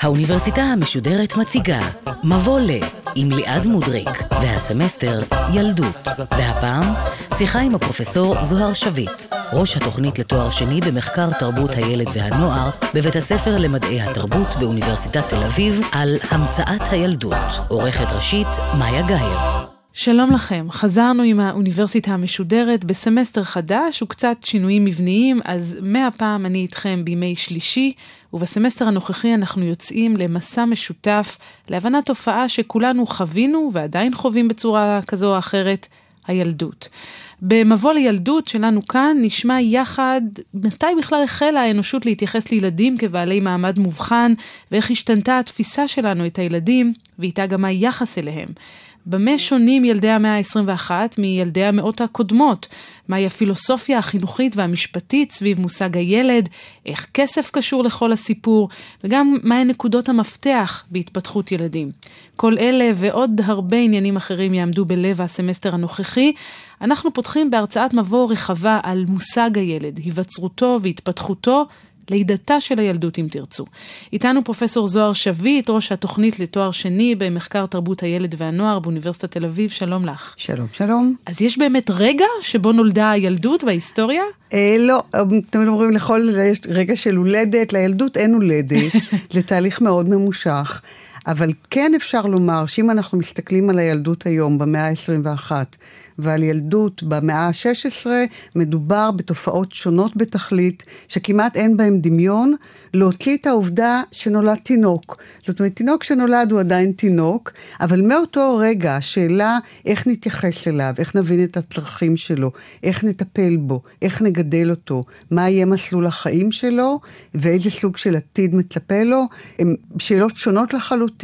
האוניברסיטה המשודרת מציגה מבוא ל עם ליעד מודריק והסמסטר ילדות והפעם שיחה עם הפרופסור זהר שביט ראש התוכנית לתואר שני במחקר תרבות הילד והנוער בבית הספר למדעי התרבות באוניברסיטת תל אביב על המצאת הילדות. עורכת ראשית מאיה גאייר שלום לכם, חזרנו עם האוניברסיטה המשודרת בסמסטר חדש וקצת שינויים מבניים, אז מהפעם אני איתכם בימי שלישי, ובסמסטר הנוכחי אנחנו יוצאים למסע משותף להבנת תופעה שכולנו חווינו ועדיין חווים בצורה כזו או אחרת, הילדות. במבוא לילדות שלנו כאן נשמע יחד מתי בכלל החלה האנושות להתייחס לילדים כבעלי מעמד מובחן ואיך השתנתה התפיסה שלנו את הילדים ואיתה גם היחס אליהם. במה שונים ילדי המאה ה-21 מילדי המאות הקודמות? מהי הפילוסופיה החינוכית והמשפטית סביב מושג הילד? איך כסף קשור לכל הסיפור? וגם מהן נקודות המפתח בהתפתחות ילדים? כל אלה ועוד הרבה עניינים אחרים יעמדו בלב הסמסטר הנוכחי. אנחנו פותחים בהרצאת מבוא רחבה על מושג הילד, היווצרותו והתפתחותו לידתה של הילדות אם תרצו. איתנו פרופסור זוהר שביט, ראש התוכנית לתואר שני במחקר תרבות הילד והנוער באוניברסיטת תל אביב, שלום לך. שלום, שלום. אז יש באמת רגע שבו נולדה הילדות בהיסטוריה? אה, לא, תמיד אומרים לכל זה יש רגע של הולדת, לילדות אין הולדת, זה תהליך מאוד ממושך. אבל כן אפשר לומר שאם אנחנו מסתכלים על הילדות היום, במאה ה-21, ועל ילדות במאה ה-16, מדובר בתופעות שונות בתכלית, שכמעט אין בהן דמיון, להוציא את העובדה שנולד תינוק. זאת אומרת, תינוק שנולד הוא עדיין תינוק, אבל מאותו רגע השאלה איך נתייחס אליו, איך נבין את הצרכים שלו, איך נטפל בו, איך נגדל אותו, מה יהיה מסלול החיים שלו, ואיזה סוג של עתיד מצפה לו, הן שאלות שונות לחלוטין.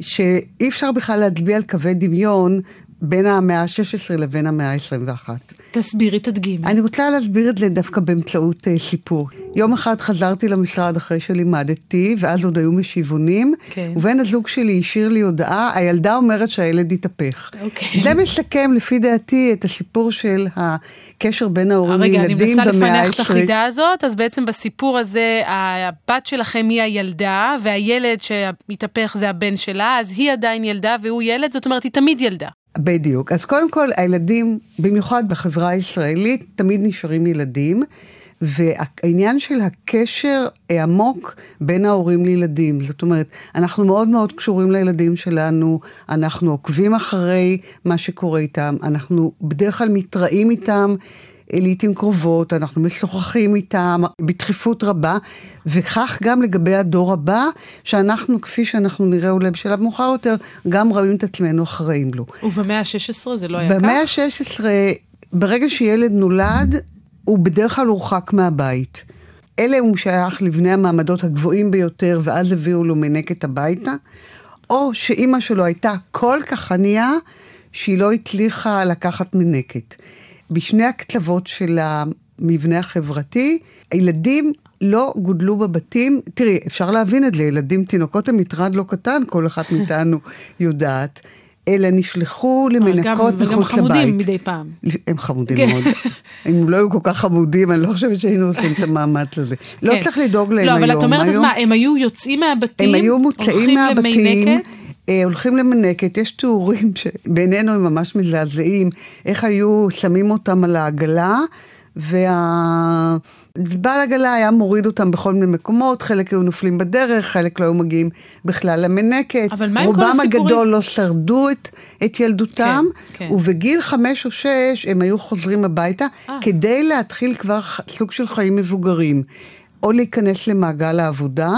שאי אפשר בכלל להצביע על קווי דמיון בין המאה ה-16 לבין המאה ה-21. תסבירי, תדגימי. אני רוצה להסביר את זה דווקא באמצעות uh, סיפור. יום אחד חזרתי למשרד אחרי שלימדתי, ואז עוד היו משיבונים, כן. ובן הזוג שלי השאיר לי הודעה, הילדה אומרת שהילד התהפך. אוקיי. זה מסכם, לפי דעתי, את הסיפור של הקשר בין ההורים לילדים במאה ה-20. רגע, אני מנסה לפענח את החידה הזאת, אז בעצם בסיפור הזה, הבת שלכם היא הילדה, והילד שהתהפך זה הבן שלה, אז היא עדיין ילדה והוא ילד, זאת אומרת, היא תמיד ילדה. בדיוק. אז קודם כל, הילדים, במיוחד בחברה הישראלית, תמיד נשארים ילדים. והעניין של הקשר עמוק בין ההורים לילדים, זאת אומרת, אנחנו מאוד מאוד קשורים לילדים שלנו, אנחנו עוקבים אחרי מה שקורה איתם, אנחנו בדרך כלל מתראים איתם. לעיתים קרובות, אנחנו משוחחים איתם בדחיפות רבה, וכך גם לגבי הדור הבא, שאנחנו, כפי שאנחנו נראה אולי בשלב מאוחר יותר, גם רואים את עצמנו אחראים לו. ובמאה ה-16 זה לא היה כך? במאה ה-16, ברגע שילד נולד, הוא בדרך כלל הורחק מהבית. אלה הוא שייך לבני המעמדות הגבוהים ביותר, ואז הביאו לו מנקת הביתה, או שאימא שלו הייתה כל כך ענייה, שהיא לא הצליחה לקחת מנקת. בשני הקצוות של המבנה החברתי, הילדים לא גודלו בבתים, תראי, אפשר להבין את זה, ילדים, תינוקות הם מטרד לא קטן, כל אחת מאיתנו יודעת. אלא נשלחו למנקות מחוץ לבית. וגם חמודים מדי פעם. הם חמודים כן. מאוד. אם לא היו כל כך חמודים, אני לא חושבת שהיינו עושים את המאמץ הזה. לא כן. צריך לדאוג להם היום. לא, אבל את אומרת, אז מה, הם היו יוצאים מהבתים? הם היו מוצאים מהבתים. אה, הולכים למנקת, יש תיאורים שבינינו הם ממש מזעזעים, איך היו שמים אותם על העגלה, והבעל עגלה היה מוריד אותם בכל מיני מקומות, חלק היו נופלים בדרך, חלק לא היו מגיעים בכלל למנקת. אבל מה עם כל הסיפורים? רובם הגדול לא שרדו את, את ילדותם, כן, כן. ובגיל חמש או שש הם היו חוזרים הביתה, 아. אה. כדי להתחיל כבר סוג של חיים מבוגרים. או להיכנס למעגל העבודה,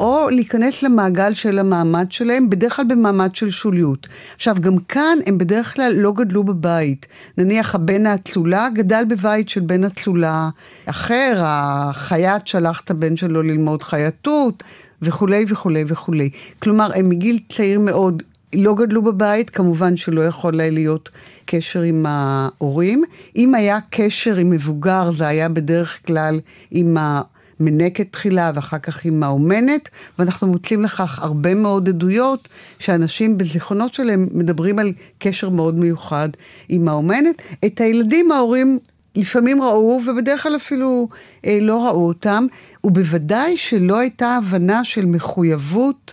או להיכנס למעגל של המעמד שלהם, בדרך כלל במעמד של שוליות. עכשיו, גם כאן הם בדרך כלל לא גדלו בבית. נניח הבן האצולה גדל בבית של בן אצולה אחר, החייט שלח את הבן שלו ללמוד חייטות, וכולי וכולי וכולי. כלומר, הם מגיל צעיר מאוד לא גדלו בבית, כמובן שלא יכול היה להיות קשר עם ההורים. אם היה קשר עם מבוגר, זה היה בדרך כלל עם ה... מנקת תחילה ואחר כך עם האומנת, ואנחנו מוצאים לכך הרבה מאוד עדויות שאנשים בזיכרונות שלהם מדברים על קשר מאוד מיוחד עם האומנת. את הילדים ההורים לפעמים ראו, ובדרך כלל אפילו אה, לא ראו אותם, ובוודאי שלא הייתה הבנה של מחויבות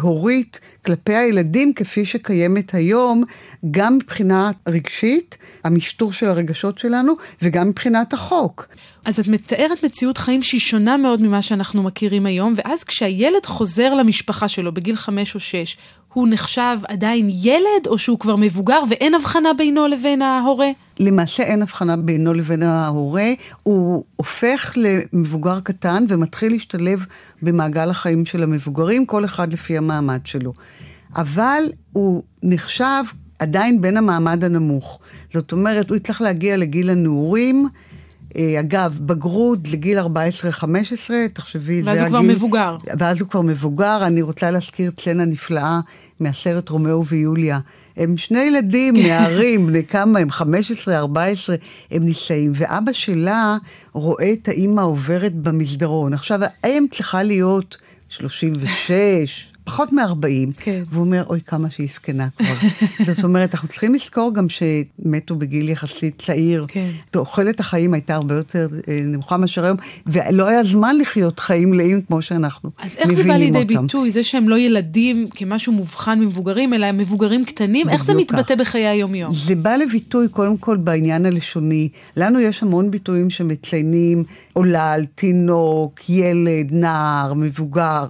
הורית כלפי הילדים כפי שקיימת היום, גם מבחינה רגשית, המשטור של הרגשות שלנו, וגם מבחינת החוק. אז את מתארת מציאות חיים שהיא שונה מאוד ממה שאנחנו מכירים היום, ואז כשהילד חוזר למשפחה שלו בגיל חמש או שש, הוא נחשב עדיין ילד, או שהוא כבר מבוגר ואין הבחנה בינו לבין ההורה? למעשה אין הבחנה בינו לבין ההורה, הוא הופך למבוגר קטן ומתחיל להשתלב במעגל החיים של המבוגרים, כל אחד לפי המעמד שלו. אבל הוא נחשב עדיין בין המעמד הנמוך. זאת אומרת, הוא יצטרך להגיע לגיל הנעורים. אה, אגב, בגרות לגיל 14-15, תחשבי, זה הגיל... ואז הוא כבר מבוגר. ואז הוא כבר מבוגר. אני רוצה להזכיר סצנה נפלאה מהסרט רומאו ויוליה. הם שני ילדים, נערים, בני כמה הם? 15, 14, הם נישאים, ואבא שלה רואה את האימא עוברת במסדרון. עכשיו, האם צריכה להיות 36, פחות מ-40, כן. והוא אומר, אוי, כמה שהיא זקנה כבר. זאת אומרת, אנחנו צריכים לזכור גם שמתו בגיל יחסית צעיר. כן. תוחלת החיים הייתה הרבה יותר אה, נמוכה מאשר היום, ולא היה זמן לחיות חיים מלאים כמו שאנחנו מבינים אותם. אז איך זה בא לידי אותם. ביטוי? זה שהם לא ילדים כמשהו מובחן ממבוגרים, אלא הם מבוגרים קטנים? איך זה מתבטא בחיי היום-יום? זה בא לביטוי קודם כל בעניין הלשוני. לנו יש המון ביטויים שמציינים עולל, תינוק, ילד, נער, מבוגר.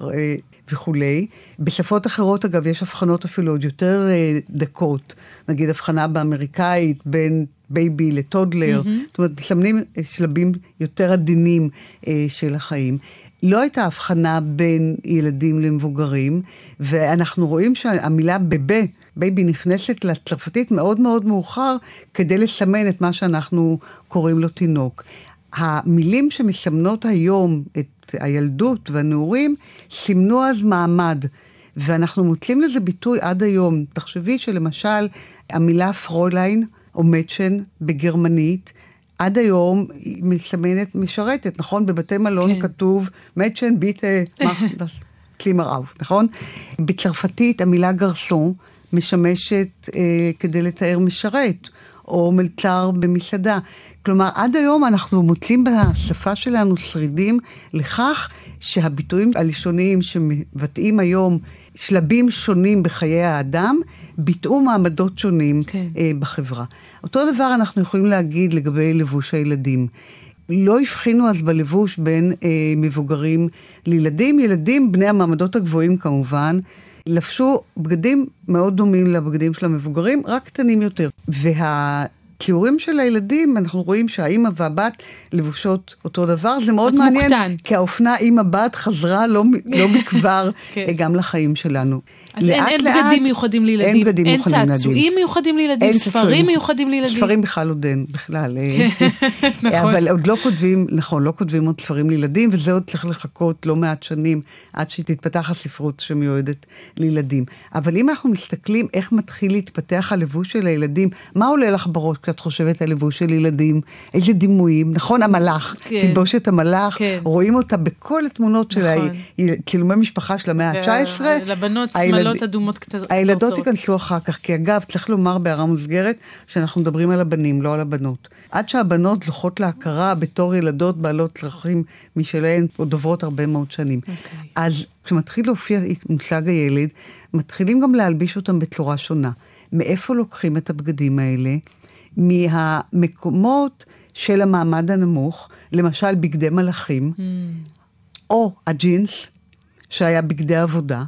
וכולי. בשפות אחרות, אגב, יש הבחנות אפילו עוד יותר אה, דקות. נגיד הבחנה באמריקאית בין baby ל toddler. Mm-hmm. זאת אומרת, מסמנים אה, שלבים יותר עדינים אה, של החיים. לא הייתה הבחנה בין ילדים למבוגרים, ואנחנו רואים שהמילה bébé, baby נכנסת לצרפתית מאוד מאוד מאוחר, כדי לסמן את מה שאנחנו קוראים לו תינוק. המילים שמסמנות היום את הילדות והנעורים, סימנו אז מעמד. ואנחנו מוצאים לזה ביטוי עד היום. תחשבי שלמשל, המילה Fräulein, או Mädchen בגרמנית, עד היום היא מסמנת משרתת, נכון? בבתי מלון כן. כתוב Mädchen bitte Zimmer auf, נכון? בצרפתית המילה garçon משמשת אה, כדי לתאר משרת. או מלצר במסעדה. כלומר, עד היום אנחנו מוצאים בשפה שלנו שרידים לכך שהביטויים הלשוניים שמבטאים היום שלבים שונים בחיי האדם, ביטאו מעמדות שונים כן. אה, בחברה. אותו דבר אנחנו יכולים להגיד לגבי לבוש הילדים. לא הבחינו אז בלבוש בין אה, מבוגרים לילדים. ילדים, בני המעמדות הגבוהים כמובן, לבשו בגדים מאוד דומים לבגדים של המבוגרים, רק קטנים יותר. וה... הציורים של הילדים, אנחנו רואים שהאימא והבת לבושות אותו דבר, זה מאוד מעניין, מוקטן. כי האופנה אימא-בת חזרה לא, לא מכבר כן. גם לחיים שלנו. אז לאט, אין, אין לאט, בגדים מיוחדים לילדים, אין בגדים מיוחדים לילדים. אין צעצועים מיוחדים לילדים, אין ספרים מיוחדים לילדים. ספרים בכלל עוד אין, בכלל. אה. נכון. אבל עוד לא כותבים, נכון, לא כותבים עוד ספרים לילדים, וזה עוד צריך לחכות לא מעט שנים עד שתתפתח הספרות שמיועדת לילדים. אבל אם אנחנו מסתכלים איך מתחיל להתפתח הלבוש של הילדים, מה עולה לך בראש כשאת חושבת על לבוש של ילדים? איזה דימויים? נכון, המלאך, כן. תלבושת המלאך, כן. רואים אותה בכל התמונות של נכון. צילומי משפחה של המאה ה-19. לבנות שמלות אדומות קצרות. הילדות ייכנסו אחר כך, כי אגב, צריך לומר בהערה מוסגרת, שאנחנו מדברים על הבנים, לא על הבנות. עד שהבנות זוכות להכרה בתור ילדות בעלות צרכים משלהן, עוד דוברות הרבה מאוד שנים. Okay. אוקיי. אז כשמתחיל להופיע מושג הילד, מתחילים גם להלביש אותם בצורה שונה. מאיפה לוקחים את הבגדים האלה? מהמקומות של המעמד הנמוך, למשל בגדי מלאכים, mm. או הג'ינס, שהיה בגדי עבודה,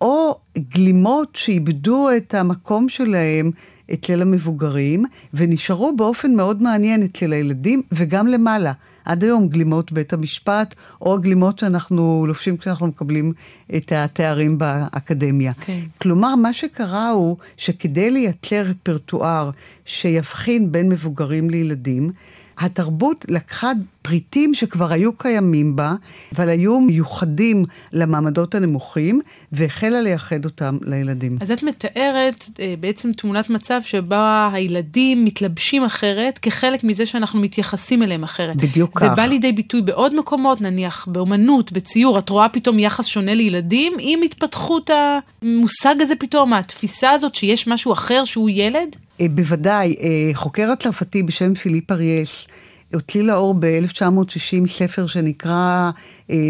או גלימות שאיבדו את המקום שלהם אצל המבוגרים, ונשארו באופן מאוד מעניין אצל הילדים, וגם למעלה. עד היום גלימות בית המשפט, או הגלימות שאנחנו לובשים כשאנחנו מקבלים את התארים באקדמיה. Okay. כן. כלומר, מה שקרה הוא שכדי לייצר רפרטואר שיבחין בין מבוגרים לילדים, התרבות לקחה פריטים שכבר היו קיימים בה, אבל היו מיוחדים למעמדות הנמוכים, והחלה לייחד אותם לילדים. אז את מתארת אה, בעצם תמונת מצב שבה הילדים מתלבשים אחרת, כחלק מזה שאנחנו מתייחסים אליהם אחרת. בדיוק זה כך. בא לידי ביטוי בעוד מקומות, נניח באומנות, בציור, את רואה פתאום יחס שונה לילדים עם התפתחות המושג הזה פתאום, התפיסה הזאת שיש משהו אחר שהוא ילד? אה, בוודאי, אה, חוקר הצרפתי בשם פיליפ אריאש, הוציא לאור ב-1960 ספר שנקרא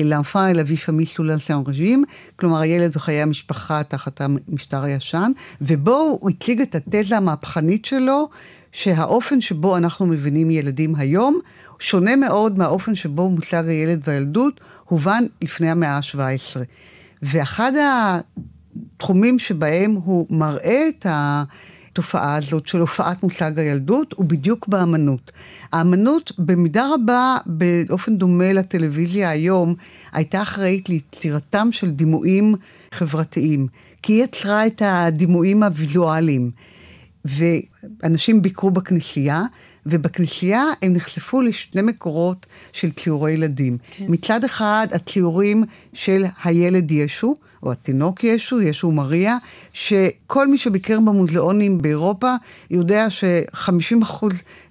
לאנפן אל אבי פמי סולנסן רג'ים, כלומר הילד וחיי המשפחה תחת המשטר הישן, ובו הוא הציג את התזה המהפכנית שלו, שהאופן שבו אנחנו מבינים ילדים היום, שונה מאוד מהאופן שבו מושג הילד והילדות הובן לפני המאה ה-17. ואחד התחומים שבהם הוא מראה את ה... התופעה הזאת של הופעת מושג הילדות הוא בדיוק באמנות. האמנות במידה רבה, באופן דומה לטלוויזיה היום, הייתה אחראית ליצירתם של דימויים חברתיים, כי היא יצרה את הדימויים הוויזואליים. ואנשים ביקרו בכנסייה, ובכנסייה הם נחשפו לשני מקורות של ציורי ילדים. כן. מצד אחד, הציורים של הילד ישו, או התינוק ישו, ישו ומריה, שכל מי שביקר במוזיאונים באירופה יודע ש-50%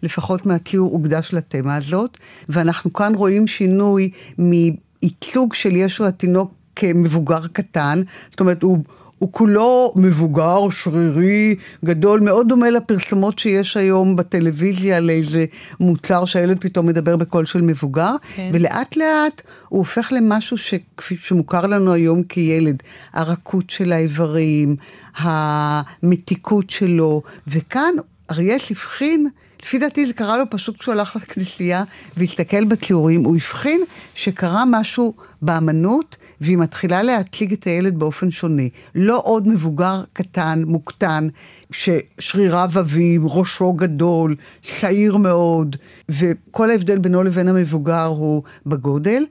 לפחות מהציור הוקדש לתמה הזאת, ואנחנו כאן רואים שינוי מייצוג של ישו התינוק כמבוגר קטן, זאת אומרת, הוא... הוא כולו מבוגר, שרירי, גדול, מאוד דומה לפרסומות שיש היום בטלוויזיה לאיזה מוצר שהילד פתאום מדבר בקול של מבוגר, כן. ולאט לאט הוא הופך למשהו שכפי שמוכר לנו היום כילד, הרכות של האיברים, המתיקות שלו, וכאן אריאס הבחין לפי דעתי זה קרה לו פשוט כשהוא הלך לכנסייה והסתכל בציורים, הוא הבחין שקרה משהו באמנות והיא מתחילה להציג את הילד באופן שונה. לא עוד מבוגר קטן, מוקטן, ששריריו עבים, ראשו גדול, שעיר מאוד, וכל ההבדל בינו לבין המבוגר הוא בגודל,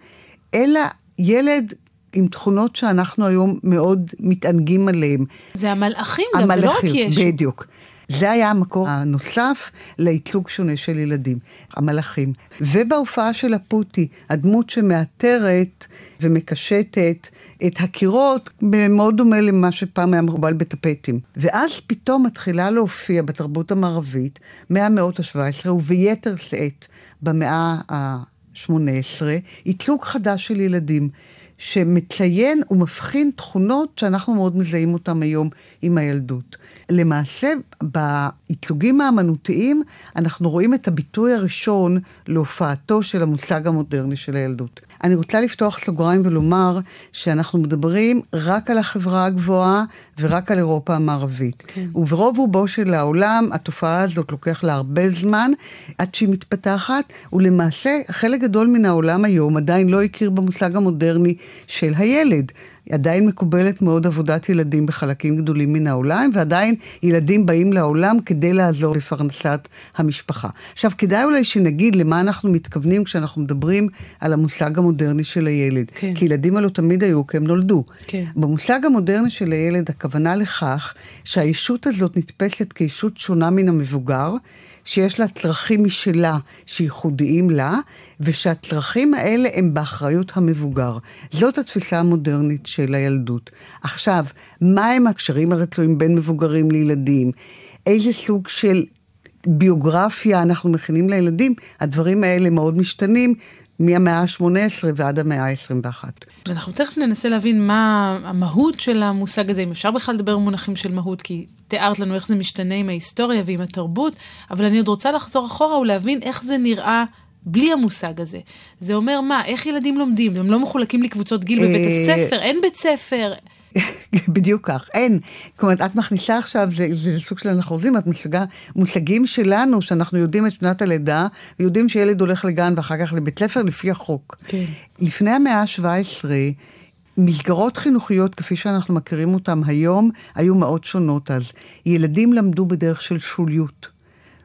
אלא ילד עם תכונות שאנחנו היום מאוד מתענגים עליהם. זה המלאכים גם, המלאכים, זה לא רק ישו. בדיוק. זה היה המקור הנוסף לייצוג שונה של ילדים, המלאכים. ובהופעה של הפוטי, הדמות שמאתרת ומקשטת את הקירות, מאוד דומה למה שפעם היה מקובל בטפטים. ואז פתאום מתחילה להופיע בתרבות המערבית, מהמאות ה-17 וביתר שאת במאה ה-18, ייצוג חדש של ילדים. שמציין ומבחין תכונות שאנחנו מאוד מזהים אותן היום עם הילדות. למעשה, בייצוגים האמנותיים, אנחנו רואים את הביטוי הראשון להופעתו של המושג המודרני של הילדות. אני רוצה לפתוח סוגריים ולומר שאנחנו מדברים רק על החברה הגבוהה ורק על אירופה המערבית. כן. וברוב רובו של העולם, התופעה הזאת לוקח לה הרבה זמן עד שהיא מתפתחת, ולמעשה חלק גדול מן העולם היום עדיין לא הכיר במושג המודרני של הילד. עדיין מקובלת מאוד עבודת ילדים בחלקים גדולים מן העולם, ועדיין ילדים באים לעולם כדי לעזור לפרנסת המשפחה. עכשיו, כדאי אולי שנגיד למה אנחנו מתכוונים כשאנחנו מדברים על המושג המודרני של הילד. כן. כי ילדים הלוא תמיד היו כי הם נולדו. כן. במושג המודרני של הילד, הכוונה לכך שהישות הזאת נתפסת כישות שונה מן המבוגר, שיש לה צרכים משלה שייחודיים לה, ושהצרכים האלה הם באחריות המבוגר. זאת התפיסה המודרנית של הילדות. עכשיו, מה הם הקשרים הרצויים בין מבוגרים לילדים? איזה סוג של ביוגרפיה אנחנו מכינים לילדים? הדברים האלה מאוד משתנים. מהמאה ה-18 ועד המאה ה-21. ואנחנו תכף ננסה להבין מה המהות של המושג הזה, אם אפשר בכלל לדבר במונחים של מהות, כי תיארת לנו איך זה משתנה עם ההיסטוריה ועם התרבות, אבל אני עוד רוצה לחזור אחורה ולהבין איך זה נראה בלי המושג הזה. זה אומר מה, איך ילדים לומדים? הם לא מחולקים לקבוצות גיל בבית אה, הספר, אין בית ספר. בדיוק כך, אין. כלומר, את מכניסה עכשיו, זה, זה סוג של אנכרוזים, את מושגה מושגים שלנו, שאנחנו יודעים את שנת הלידה, ויודעים שילד הולך לגן ואחר כך לבית ספר לפי החוק. כן. לפני המאה ה-17, מסגרות חינוכיות, כפי שאנחנו מכירים אותן היום, היו מאוד שונות אז. ילדים למדו בדרך של שוליות.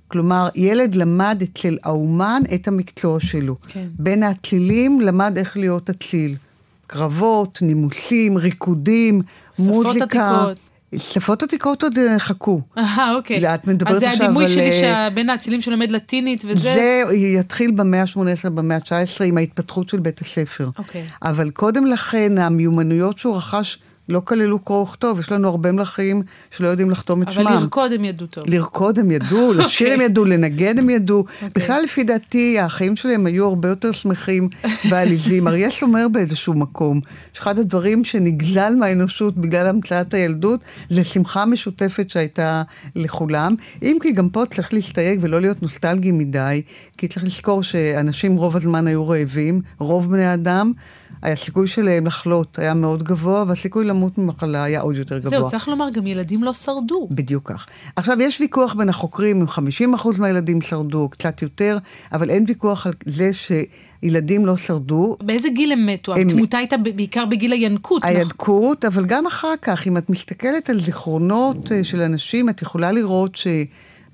כלומר, ילד למד אצל האומן את המקצוע שלו. כן. בין האצילים למד איך להיות אציל. קרבות, נימוסים, ריקודים, מוזיקה. שפות עתיקות. שפות עתיקות עוד אה, חכו. אה, אוקיי. את מדברת אז זה עכשיו הדימוי על, שלי אה, שבין האצילים שלומד לטינית וזה... זה יתחיל במאה ה-18, במאה ה-19, עם ההתפתחות של בית הספר. אוקיי. אבל קודם לכן, המיומנויות שהוא רכש לא כללו קרוא וכתוב. יש לנו הרבה מלכים שלא יודעים לחתום את שמם. אבל לרקוד הם ידעו טוב. לרקוד הם ידעו, לשיר הם ידעו, לנגד הם ידעו. בכלל, לפי דעתי, החיים שלהם היו הרבה יותר שמחים ועליזים. אריאס אומר באיזשהו מקום, שאחד הדברים שנגזל מהאנושות בגלל המצאת הילדות, זה שמחה משותפת שהייתה לכולם. אם כי גם פה צריך להסתייג ולא להיות נוסטלגי מדי, כי צריך לזכור שאנשים רוב הזמן היו רעבים, רוב בני האדם. הסיכוי שלהם לחלות היה מאוד גבוה, והסיכוי למות ממחלה היה עוד יותר גבוה. זהו, צריך לומר, גם ילדים לא שרדו. בדיוק כך. עכשיו, יש ויכוח בין החוקרים, אם 50% מהילדים שרדו, קצת יותר, אבל אין ויכוח על זה שילדים לא שרדו. באיזה גיל הם מתו? הם- התמותה הייתה בעיקר בגיל הינקות. נכון? הינקות, אבל גם אחר כך, אם את מסתכלת על זיכרונות אה, של אנשים, את יכולה לראות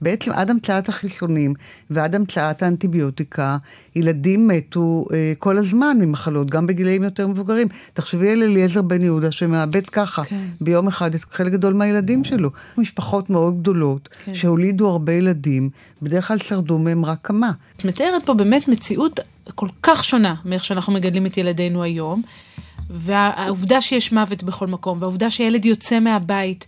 שבעצם עד המצאת החיסונים ועד המצאת האנטיביוטיקה, ילדים מתו אה, כל הזמן ממחלות, גם בגילאים יותר מבוגרים. תחשבי על אליעזר בן יהודה שמאבד ככה כן. ביום אחד את חלק גדול מהילדים שלו. משפחות מאוד גדולות, כן. שהולידו הרבה ילדים, בדרך כלל שרדו מהם רק כמה. את מתארת פה באמת מציאות כל כך שונה מאיך שאנחנו מגדלים את ילדינו היום, והעובדה שיש מוות בכל מקום, והעובדה שילד יוצא מהבית,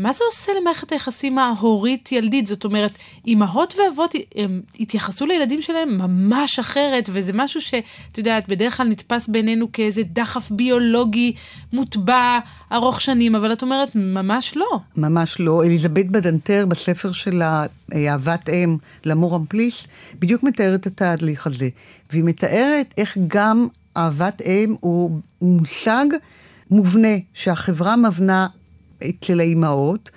מה זה עושה למערכת היחסים ההורית-ילדית? זאת אומרת, אימהות ואבות הם התייחסו לילדים שלהם ממש אחרת, וזה משהו שאת יודעת, בדרך כלל נתפס בעינינו כאיזה דחף ביולוגי מוטבע, ארוך שנים, אבל את אומרת, ממש לא. ממש לא. אליזבת בדנטר בספר שלה, אה, אהבת אם, למור אמפליס, בדיוק מתארת את התהליך הזה. והיא מתארת איך גם אהבת אם הוא מושג מובנה שהחברה מבנה אצל האימהות.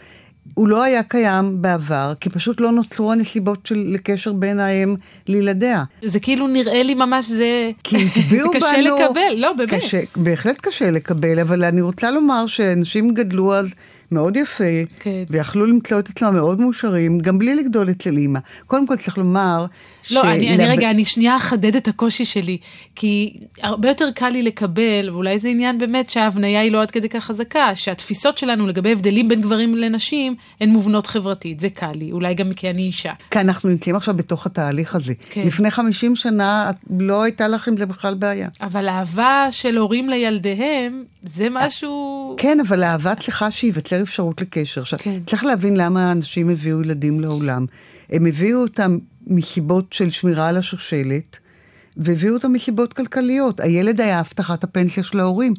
הוא לא היה קיים בעבר, כי פשוט לא נוצרו הנסיבות של לקשר בין האם לילדיה. זה כאילו נראה לי ממש זה... כי הטביעו בנו... קשה לקבל, לא, באמת. קשה, בהחלט קשה לקבל, אבל אני רוצה לומר שאנשים גדלו אז מאוד יפה, כן. ויכלו למצוא את עצמם מאוד מאושרים, גם בלי לגדול אצל אימא. קודם כל צריך לומר... לא, אני, אני שלב- רגע, אני שנייה אחדד את הקושי שלי, כי הרבה יותר קל לי לקבל, ואולי זה עניין באמת שההבניה היא לא עד כדי כך חזקה, שהתפיסות שלנו לגבי הבדלים בין גברים לנשים הן מובנות חברתית, זה קל לי, אולי גם כי אני אישה. כי אנחנו נמצאים עכשיו בתוך התהליך הזה. כן. לפני 50 שנה לא הייתה לך עם זה בכלל בעיה. אבל אהבה של הורים לילדיהם, זה משהו... כן, אבל אהבה צריכה שייווצר אפשרות לקשר. כן. צריך להבין למה אנשים הביאו ילדים לעולם. הם הביאו אותם מסיבות של שמירה על השושלת, והביאו אותם מסיבות כלכליות. הילד היה הבטחת הפנסיה של ההורים.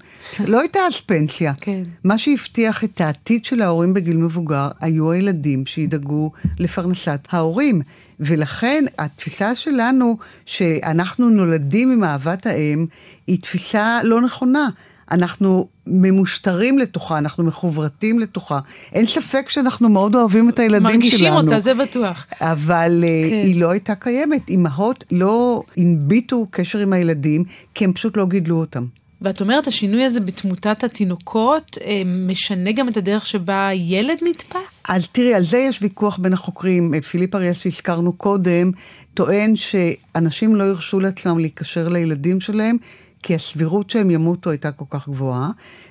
לא הייתה אז פנסיה. כן. מה שהבטיח את העתיד של ההורים בגיל מבוגר, היו הילדים שידאגו לפרנסת ההורים. ולכן התפיסה שלנו, שאנחנו נולדים עם אהבת האם, היא תפיסה לא נכונה. אנחנו ממושטרים לתוכה, אנחנו מחוברתים לתוכה. אין ספק שאנחנו מאוד אוהבים את הילדים מרגישים שלנו. אותה, זה בטוח. אבל כן. כן. היא לא הייתה קיימת. אימהות לא הנביטו קשר עם הילדים, כי הם פשוט לא גידלו אותם. ואת אומרת, השינוי הזה בתמותת התינוקות אה, משנה גם את הדרך שבה ילד נתפס? אז תראי, על זה יש ויכוח בין החוקרים. פיליפ אריאס שהזכרנו קודם, טוען שאנשים לא הרשו לעצמם להיקשר לילדים שלהם, כי הסבירות שהם ימותו הייתה כל כך גבוהה,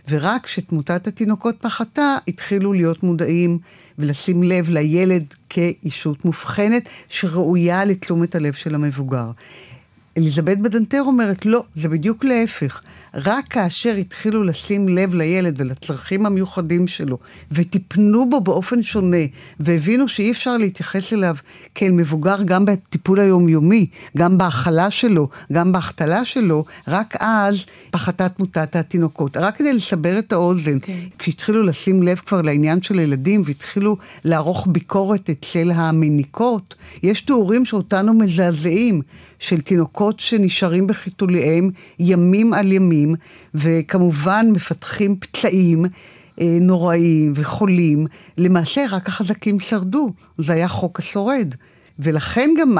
ורק כשתמותת התינוקות פחתה, התחילו להיות מודעים ולשים לב לילד כאישות מובחנת, שראויה לתשומת הלב של המבוגר. אליזבת בדנטר אומרת, לא, זה בדיוק להפך. רק כאשר התחילו לשים לב לילד ולצרכים המיוחדים שלו, וטיפנו בו באופן שונה, והבינו שאי אפשר להתייחס אליו כאל מבוגר גם בטיפול היומיומי, גם בהאכלה שלו, גם בהחתלה שלו, רק אז פחתה תמותת התינוקות. רק כדי לסבר את האוזן, כן. כשהתחילו לשים לב כבר לעניין של ילדים, והתחילו לערוך ביקורת אצל המניקות, יש תיאורים שאותנו מזעזעים, של תינוקות שנשארים בחיתוליהם ימים על ימים, וכמובן מפתחים פצעים. אה, נוראיים וחולים, למעשה רק החזקים שרדו, זה היה חוק השורד. ולכן גם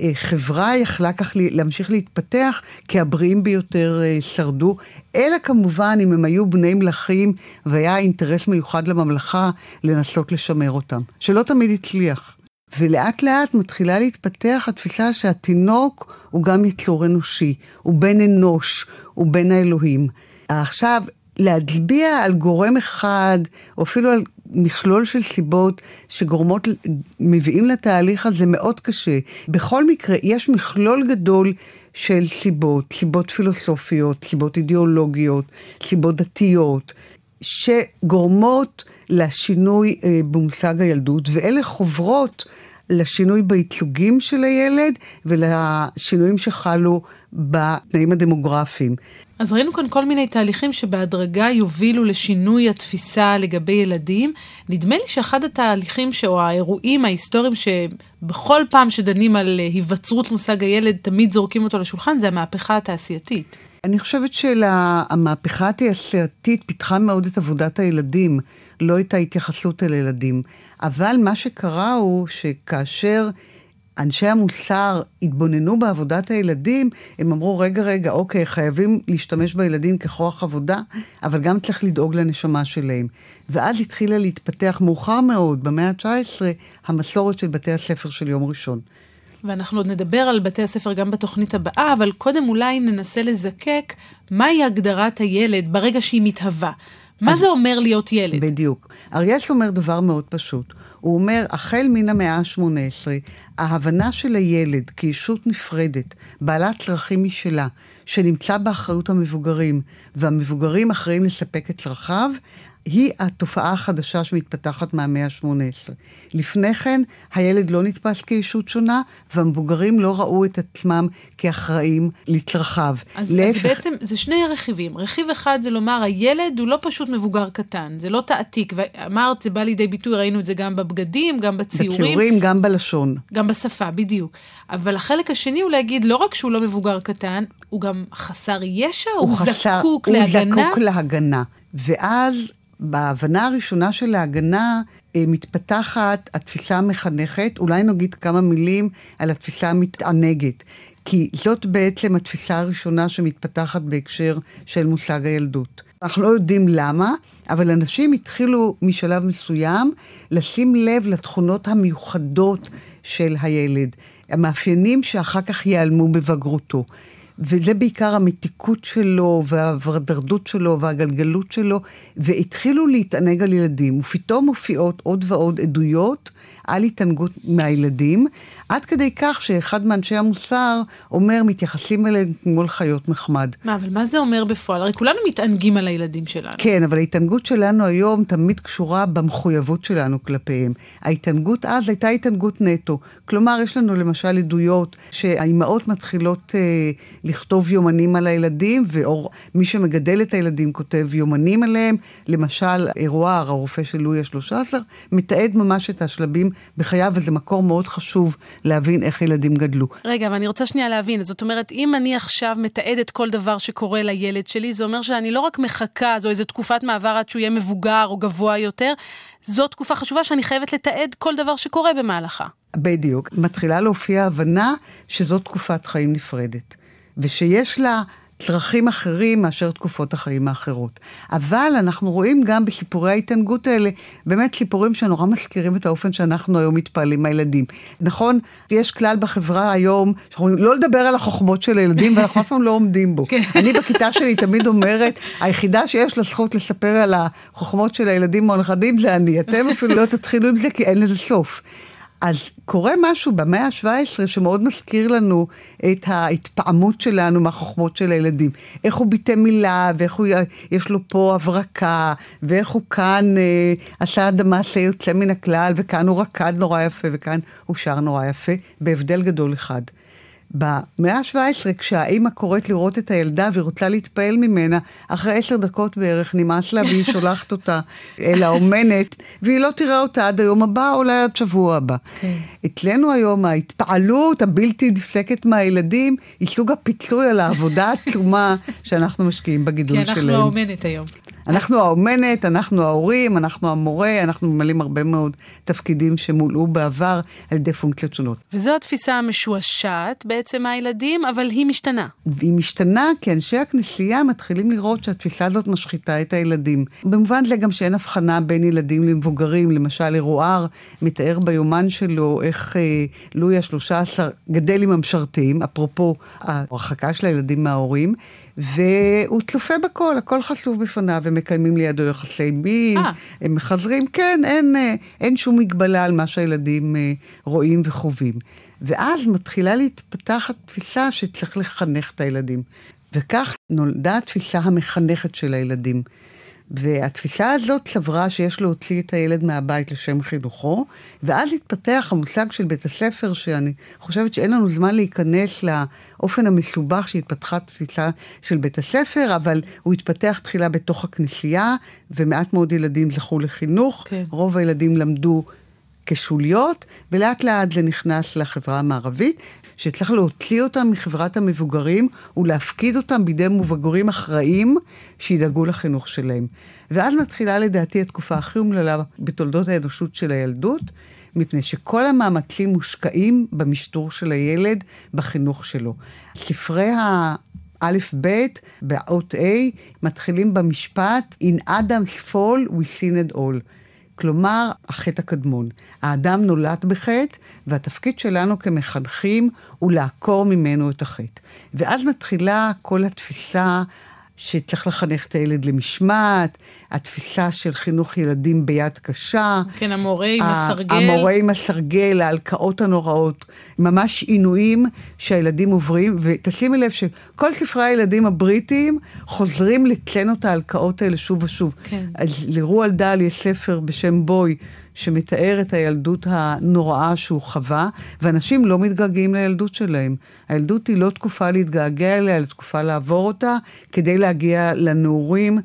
החברה יכלה כך להמשיך להתפתח, כי הבריאים ביותר אה, שרדו, אלא כמובן אם הם היו בני מלכים והיה אינטרס מיוחד לממלכה לנסות לשמר אותם, שלא תמיד הצליח. ולאט לאט מתחילה להתפתח התפיסה שהתינוק הוא גם יצור אנושי, הוא בן אנוש, הוא בן האלוהים. עכשיו, להצביע על גורם אחד, או אפילו על מכלול של סיבות שגורמות, מביאים לתהליך הזה מאוד קשה. בכל מקרה, יש מכלול גדול של סיבות, סיבות פילוסופיות, סיבות אידיאולוגיות, סיבות דתיות, שגורמות לשינוי אה, במושג הילדות, ואלה חוברות לשינוי בייצוגים של הילד ולשינויים שחלו בתנאים הדמוגרפיים. אז ראינו כאן כל מיני תהליכים שבהדרגה יובילו לשינוי התפיסה לגבי ילדים. נדמה לי שאחד התהליכים, או האירועים ההיסטוריים שבכל פעם שדנים על היווצרות מושג הילד, תמיד זורקים אותו לשולחן, זה המהפכה התעשייתית. אני חושבת שהמהפכה התעשייתית פיתחה מאוד את עבודת הילדים, לא את ההתייחסות אל ילדים. אבל מה שקרה הוא שכאשר אנשי המוסר התבוננו בעבודת הילדים, הם אמרו, רגע, רגע, אוקיי, חייבים להשתמש בילדים ככוח עבודה, אבל גם צריך לדאוג לנשמה שלהם. ואז התחילה להתפתח מאוחר מאוד, במאה ה-19, המסורת של בתי הספר של יום ראשון. ואנחנו עוד נדבר על בתי הספר גם בתוכנית הבאה, אבל קודם אולי ננסה לזקק מהי הגדרת הילד ברגע שהיא מתהווה. מה אז, זה אומר להיות ילד? בדיוק. אריאס אומר דבר מאוד פשוט. הוא אומר, החל מן המאה ה-18, ההבנה של הילד כישות נפרדת, בעלת צרכים משלה, שנמצא באחריות המבוגרים, והמבוגרים אחראים לספק את צרכיו, היא התופעה החדשה שמתפתחת מהמאה ה-18. לפני כן, הילד לא נתפס כישות שונה, והמבוגרים לא ראו את עצמם כאחראים לצרכיו. אז, להפך... אז בעצם זה שני רכיבים. רכיב אחד זה לומר, הילד הוא לא פשוט מבוגר קטן, זה לא תעתיק. ואמרת, זה בא לידי ביטוי, ראינו את זה גם בבגדים, גם בציורים. בציורים, גם בלשון. גם בשפה, בדיוק. אבל החלק השני הוא להגיד, לא רק שהוא לא מבוגר קטן, הוא גם חסר ישע, הוא, הוא חסר, זקוק הוא להגנה. הוא זקוק להגנה. ואז בהבנה הראשונה של ההגנה אה, מתפתחת התפיסה המחנכת, אולי נגיד כמה מילים על התפיסה המתענגת. כי זאת בעצם התפיסה הראשונה שמתפתחת בהקשר של מושג הילדות. אנחנו לא יודעים למה, אבל אנשים התחילו משלב מסוים לשים לב לתכונות המיוחדות של הילד, המאפיינים שאחר כך ייעלמו בבגרותו. וזה בעיקר המתיקות שלו, והוורדרדות שלו, והגלגלות שלו, והתחילו להתענג על ילדים, ופתאום מופיעות עוד ועוד עדויות על התענגות מהילדים, עד כדי כך שאחד מאנשי המוסר אומר, מתייחסים אליהם כמו לחיות מחמד. מה, אבל מה זה אומר בפועל? הרי כולנו מתענגים על הילדים שלנו. כן, אבל ההתענגות שלנו היום תמיד קשורה במחויבות שלנו כלפיהם. ההתענגות אז הייתה התענגות נטו. כלומר, יש לנו למשל עדויות שהאימהות מתחילות אה, לכתוב יומנים על הילדים, ומי שמגדל את הילדים כותב יומנים עליהם. למשל, אירואר, הרופא של לואי ה-13, מתעד ממש את השלבים בחייו, וזה מקור מאוד חשוב להבין איך ילדים גדלו. רגע, אבל אני רוצה שנייה להבין. זאת אומרת, אם אני עכשיו מתעדת כל דבר שקורה לילד שלי, זה אומר שאני לא רק מחכה, זו איזו תקופת מעבר עד שהוא יהיה מבוגר או גבוה יותר, זו תקופה חשובה שאני חייבת לתעד כל דבר שקורה במהלכה. בדיוק. מתחילה להופיע הבנה שזו תקופת חיים נפרדת, ושיש לה... צרכים אחרים מאשר תקופות החיים האחרות. אבל אנחנו רואים גם בסיפורי ההתענגות האלה, באמת סיפורים שנורא מזכירים את האופן שאנחנו היום מתפעלים מהילדים. נכון, יש כלל בחברה היום, שאנחנו אומרים, לא לדבר על החוכמות של הילדים, ואנחנו אף פעם לא עומדים בו. כן. אני בכיתה שלי תמיד אומרת, היחידה שיש לה זכות לספר על החוכמות של הילדים או הנכדים זה אני. אתם אפילו לא תתחילו עם זה, כי אין לזה סוף. אז קורה משהו במאה ה-17 שמאוד מזכיר לנו את ההתפעמות שלנו מהחוכמות של הילדים. איך הוא ביטא מילה, ואיך הוא, יש לו פה הברקה, ואיך הוא כאן אה, עשה מעשה יוצא מן הכלל, וכאן הוא רקד נורא יפה, וכאן הוא שר נורא יפה, בהבדל גדול אחד. במאה ה-17, כשהאימא קוראת לראות את הילדה והיא רוצה להתפעל ממנה, אחרי עשר דקות בערך נמאס לה והיא שולחת אותה אל האומנת, והיא לא תראה אותה עד היום הבא, אולי עד שבוע הבא. Okay. כן. אצלנו היום ההתפעלות הבלתי נפסקת מהילדים, היא סוג הפיצוי על העבודה העצומה שאנחנו משקיעים בגידול שלהם. כי אנחנו האומנת היום. אנחנו האומנת, אנחנו ההורים, אנחנו המורה, אנחנו ממלאים הרבה מאוד תפקידים שמולאו בעבר על ידי פונקציות שונות. וזו התפיסה המשועשעת בעצם מהילדים, אבל היא משתנה. והיא משתנה כי אנשי הכנסייה מתחילים לראות שהתפיסה הזאת משחיתה את הילדים. במובן זה גם שאין הבחנה בין ילדים למבוגרים, למשל אירוער מתאר ביומן שלו איך אה, לואי ה-13 גדל עם המשרתים, אפרופו ההרחקה של הילדים מההורים. והוא צופה בכל, הכל חשוף בפניו, הם מקיימים לידו יחסי מין, אה. הם מחזרים, כן, אין, אה, אין שום מגבלה על מה שהילדים אה, רואים וחווים. ואז מתחילה להתפתח התפיסה שצריך לחנך את הילדים. וכך נולדה התפיסה המחנכת של הילדים. והתפיסה הזאת סברה שיש להוציא את הילד מהבית לשם חינוכו, ואז התפתח המושג של בית הספר, שאני חושבת שאין לנו זמן להיכנס לאופן המסובך שהתפתחה תפיסה של בית הספר, אבל הוא התפתח תחילה בתוך הכנסייה, ומעט מאוד ילדים זכו לחינוך. כן. רוב הילדים למדו כשוליות, ולאט לאט זה נכנס לחברה המערבית, שצריך להוציא אותם מחברת המבוגרים ולהפקיד אותם בידי מבוגרים אחראים שידאגו לחינוך שלהם. ואז מתחילה לדעתי התקופה הכי אומללה בתולדות האנושות של הילדות, מפני שכל המאמצים מושקעים במשטור של הילד, בחינוך שלו. ספרי ה... א', ב', באות A, מתחילים במשפט In Adam's fall we sinned all. כלומר, החטא הקדמון. האדם נולד בחטא, והתפקיד שלנו כמחנכים הוא לעקור ממנו את החטא. ואז מתחילה כל התפיסה שצריך לחנך את הילד למשמעת, התפיסה של חינוך ילדים ביד קשה. כן, המורה עם הסרגל. המורה עם הסרגל, ההלקאות הנוראות, ממש עינויים שהילדים עוברים, ותשימי לב שכל ספרי הילדים הבריטיים חוזרים את ההלקאות האלה שוב ושוב. כן. אז לרועל דל יש ספר בשם בוי, שמתאר את הילדות הנוראה שהוא חווה, ואנשים לא מתגעגעים לילדות שלהם. הילדות היא לא תקופה להתגעגע אליה, אלא תקופה לעבור אותה, כדי להגיע לנעורים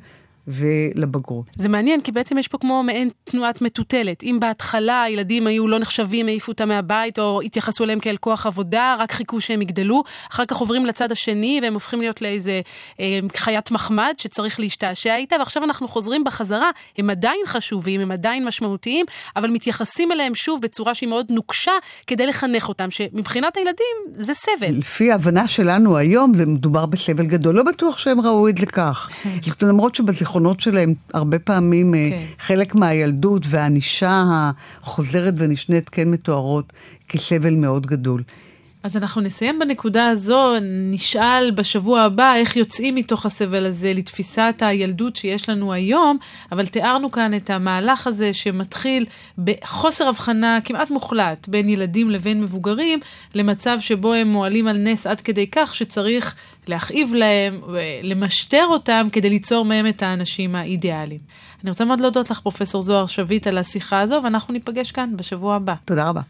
ולבגרות. זה מעניין, כי בעצם יש פה כמו מעין תנועת מטוטלת. אם בהתחלה הילדים היו לא נחשבים, העיפו אותם מהבית, או התייחסו אליהם כאל כוח עבודה, רק חיכו שהם יגדלו, אחר כך עוברים לצד השני, והם הופכים להיות לאיזה אה, חיית מחמד שצריך להשתעשע איתה, ועכשיו אנחנו חוזרים בחזרה, הם עדיין חשובים, הם עדיין משמעותיים, אבל מתייחסים אליהם שוב בצורה שהיא מאוד נוקשה, כדי לחנך אותם, שמבחינת הילדים זה סבל. לפי ההבנה שלנו היום, מדובר בסבל גדול. לא בטוח שהם ראו את זה כך. למרות שבזיכרונות שלהם, הרבה פעמים אה, כן. חלק מהילדות והענישה החוזרת ונשנית כן מתוארות כסבל מאוד גדול. אז אנחנו נסיים בנקודה הזו, נשאל בשבוע הבא איך יוצאים מתוך הסבל הזה לתפיסת הילדות שיש לנו היום, אבל תיארנו כאן את המהלך הזה שמתחיל בחוסר הבחנה כמעט מוחלט בין ילדים לבין מבוגרים, למצב שבו הם מועלים על נס עד כדי כך שצריך להכאיב להם, למשטר אותם כדי ליצור מהם את האנשים האידיאליים. אני רוצה מאוד להודות לך, פרופסור זוהר שביט, על השיחה הזו, ואנחנו ניפגש כאן בשבוע הבא. תודה רבה.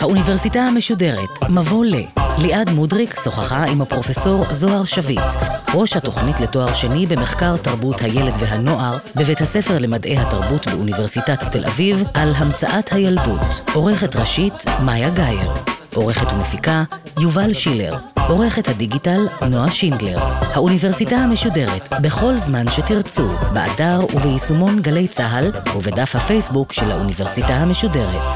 האוניברסיטה המשודרת, מבוא ל. ליעד מודריק שוחחה עם הפרופסור זוהר שביט, ראש התוכנית לתואר שני במחקר תרבות הילד והנוער בבית הספר למדעי התרבות באוניברסיטת תל אביב על המצאת הילדות. עורכת ראשית, מאיה גאייר. עורכת ומפיקה, יובל שילר. עורכת הדיגיטל, נועה שינדלר. האוניברסיטה המשודרת, בכל זמן שתרצו, באתר וביישומון גלי צה"ל ובדף הפייסבוק של האוניברסיטה המשודרת.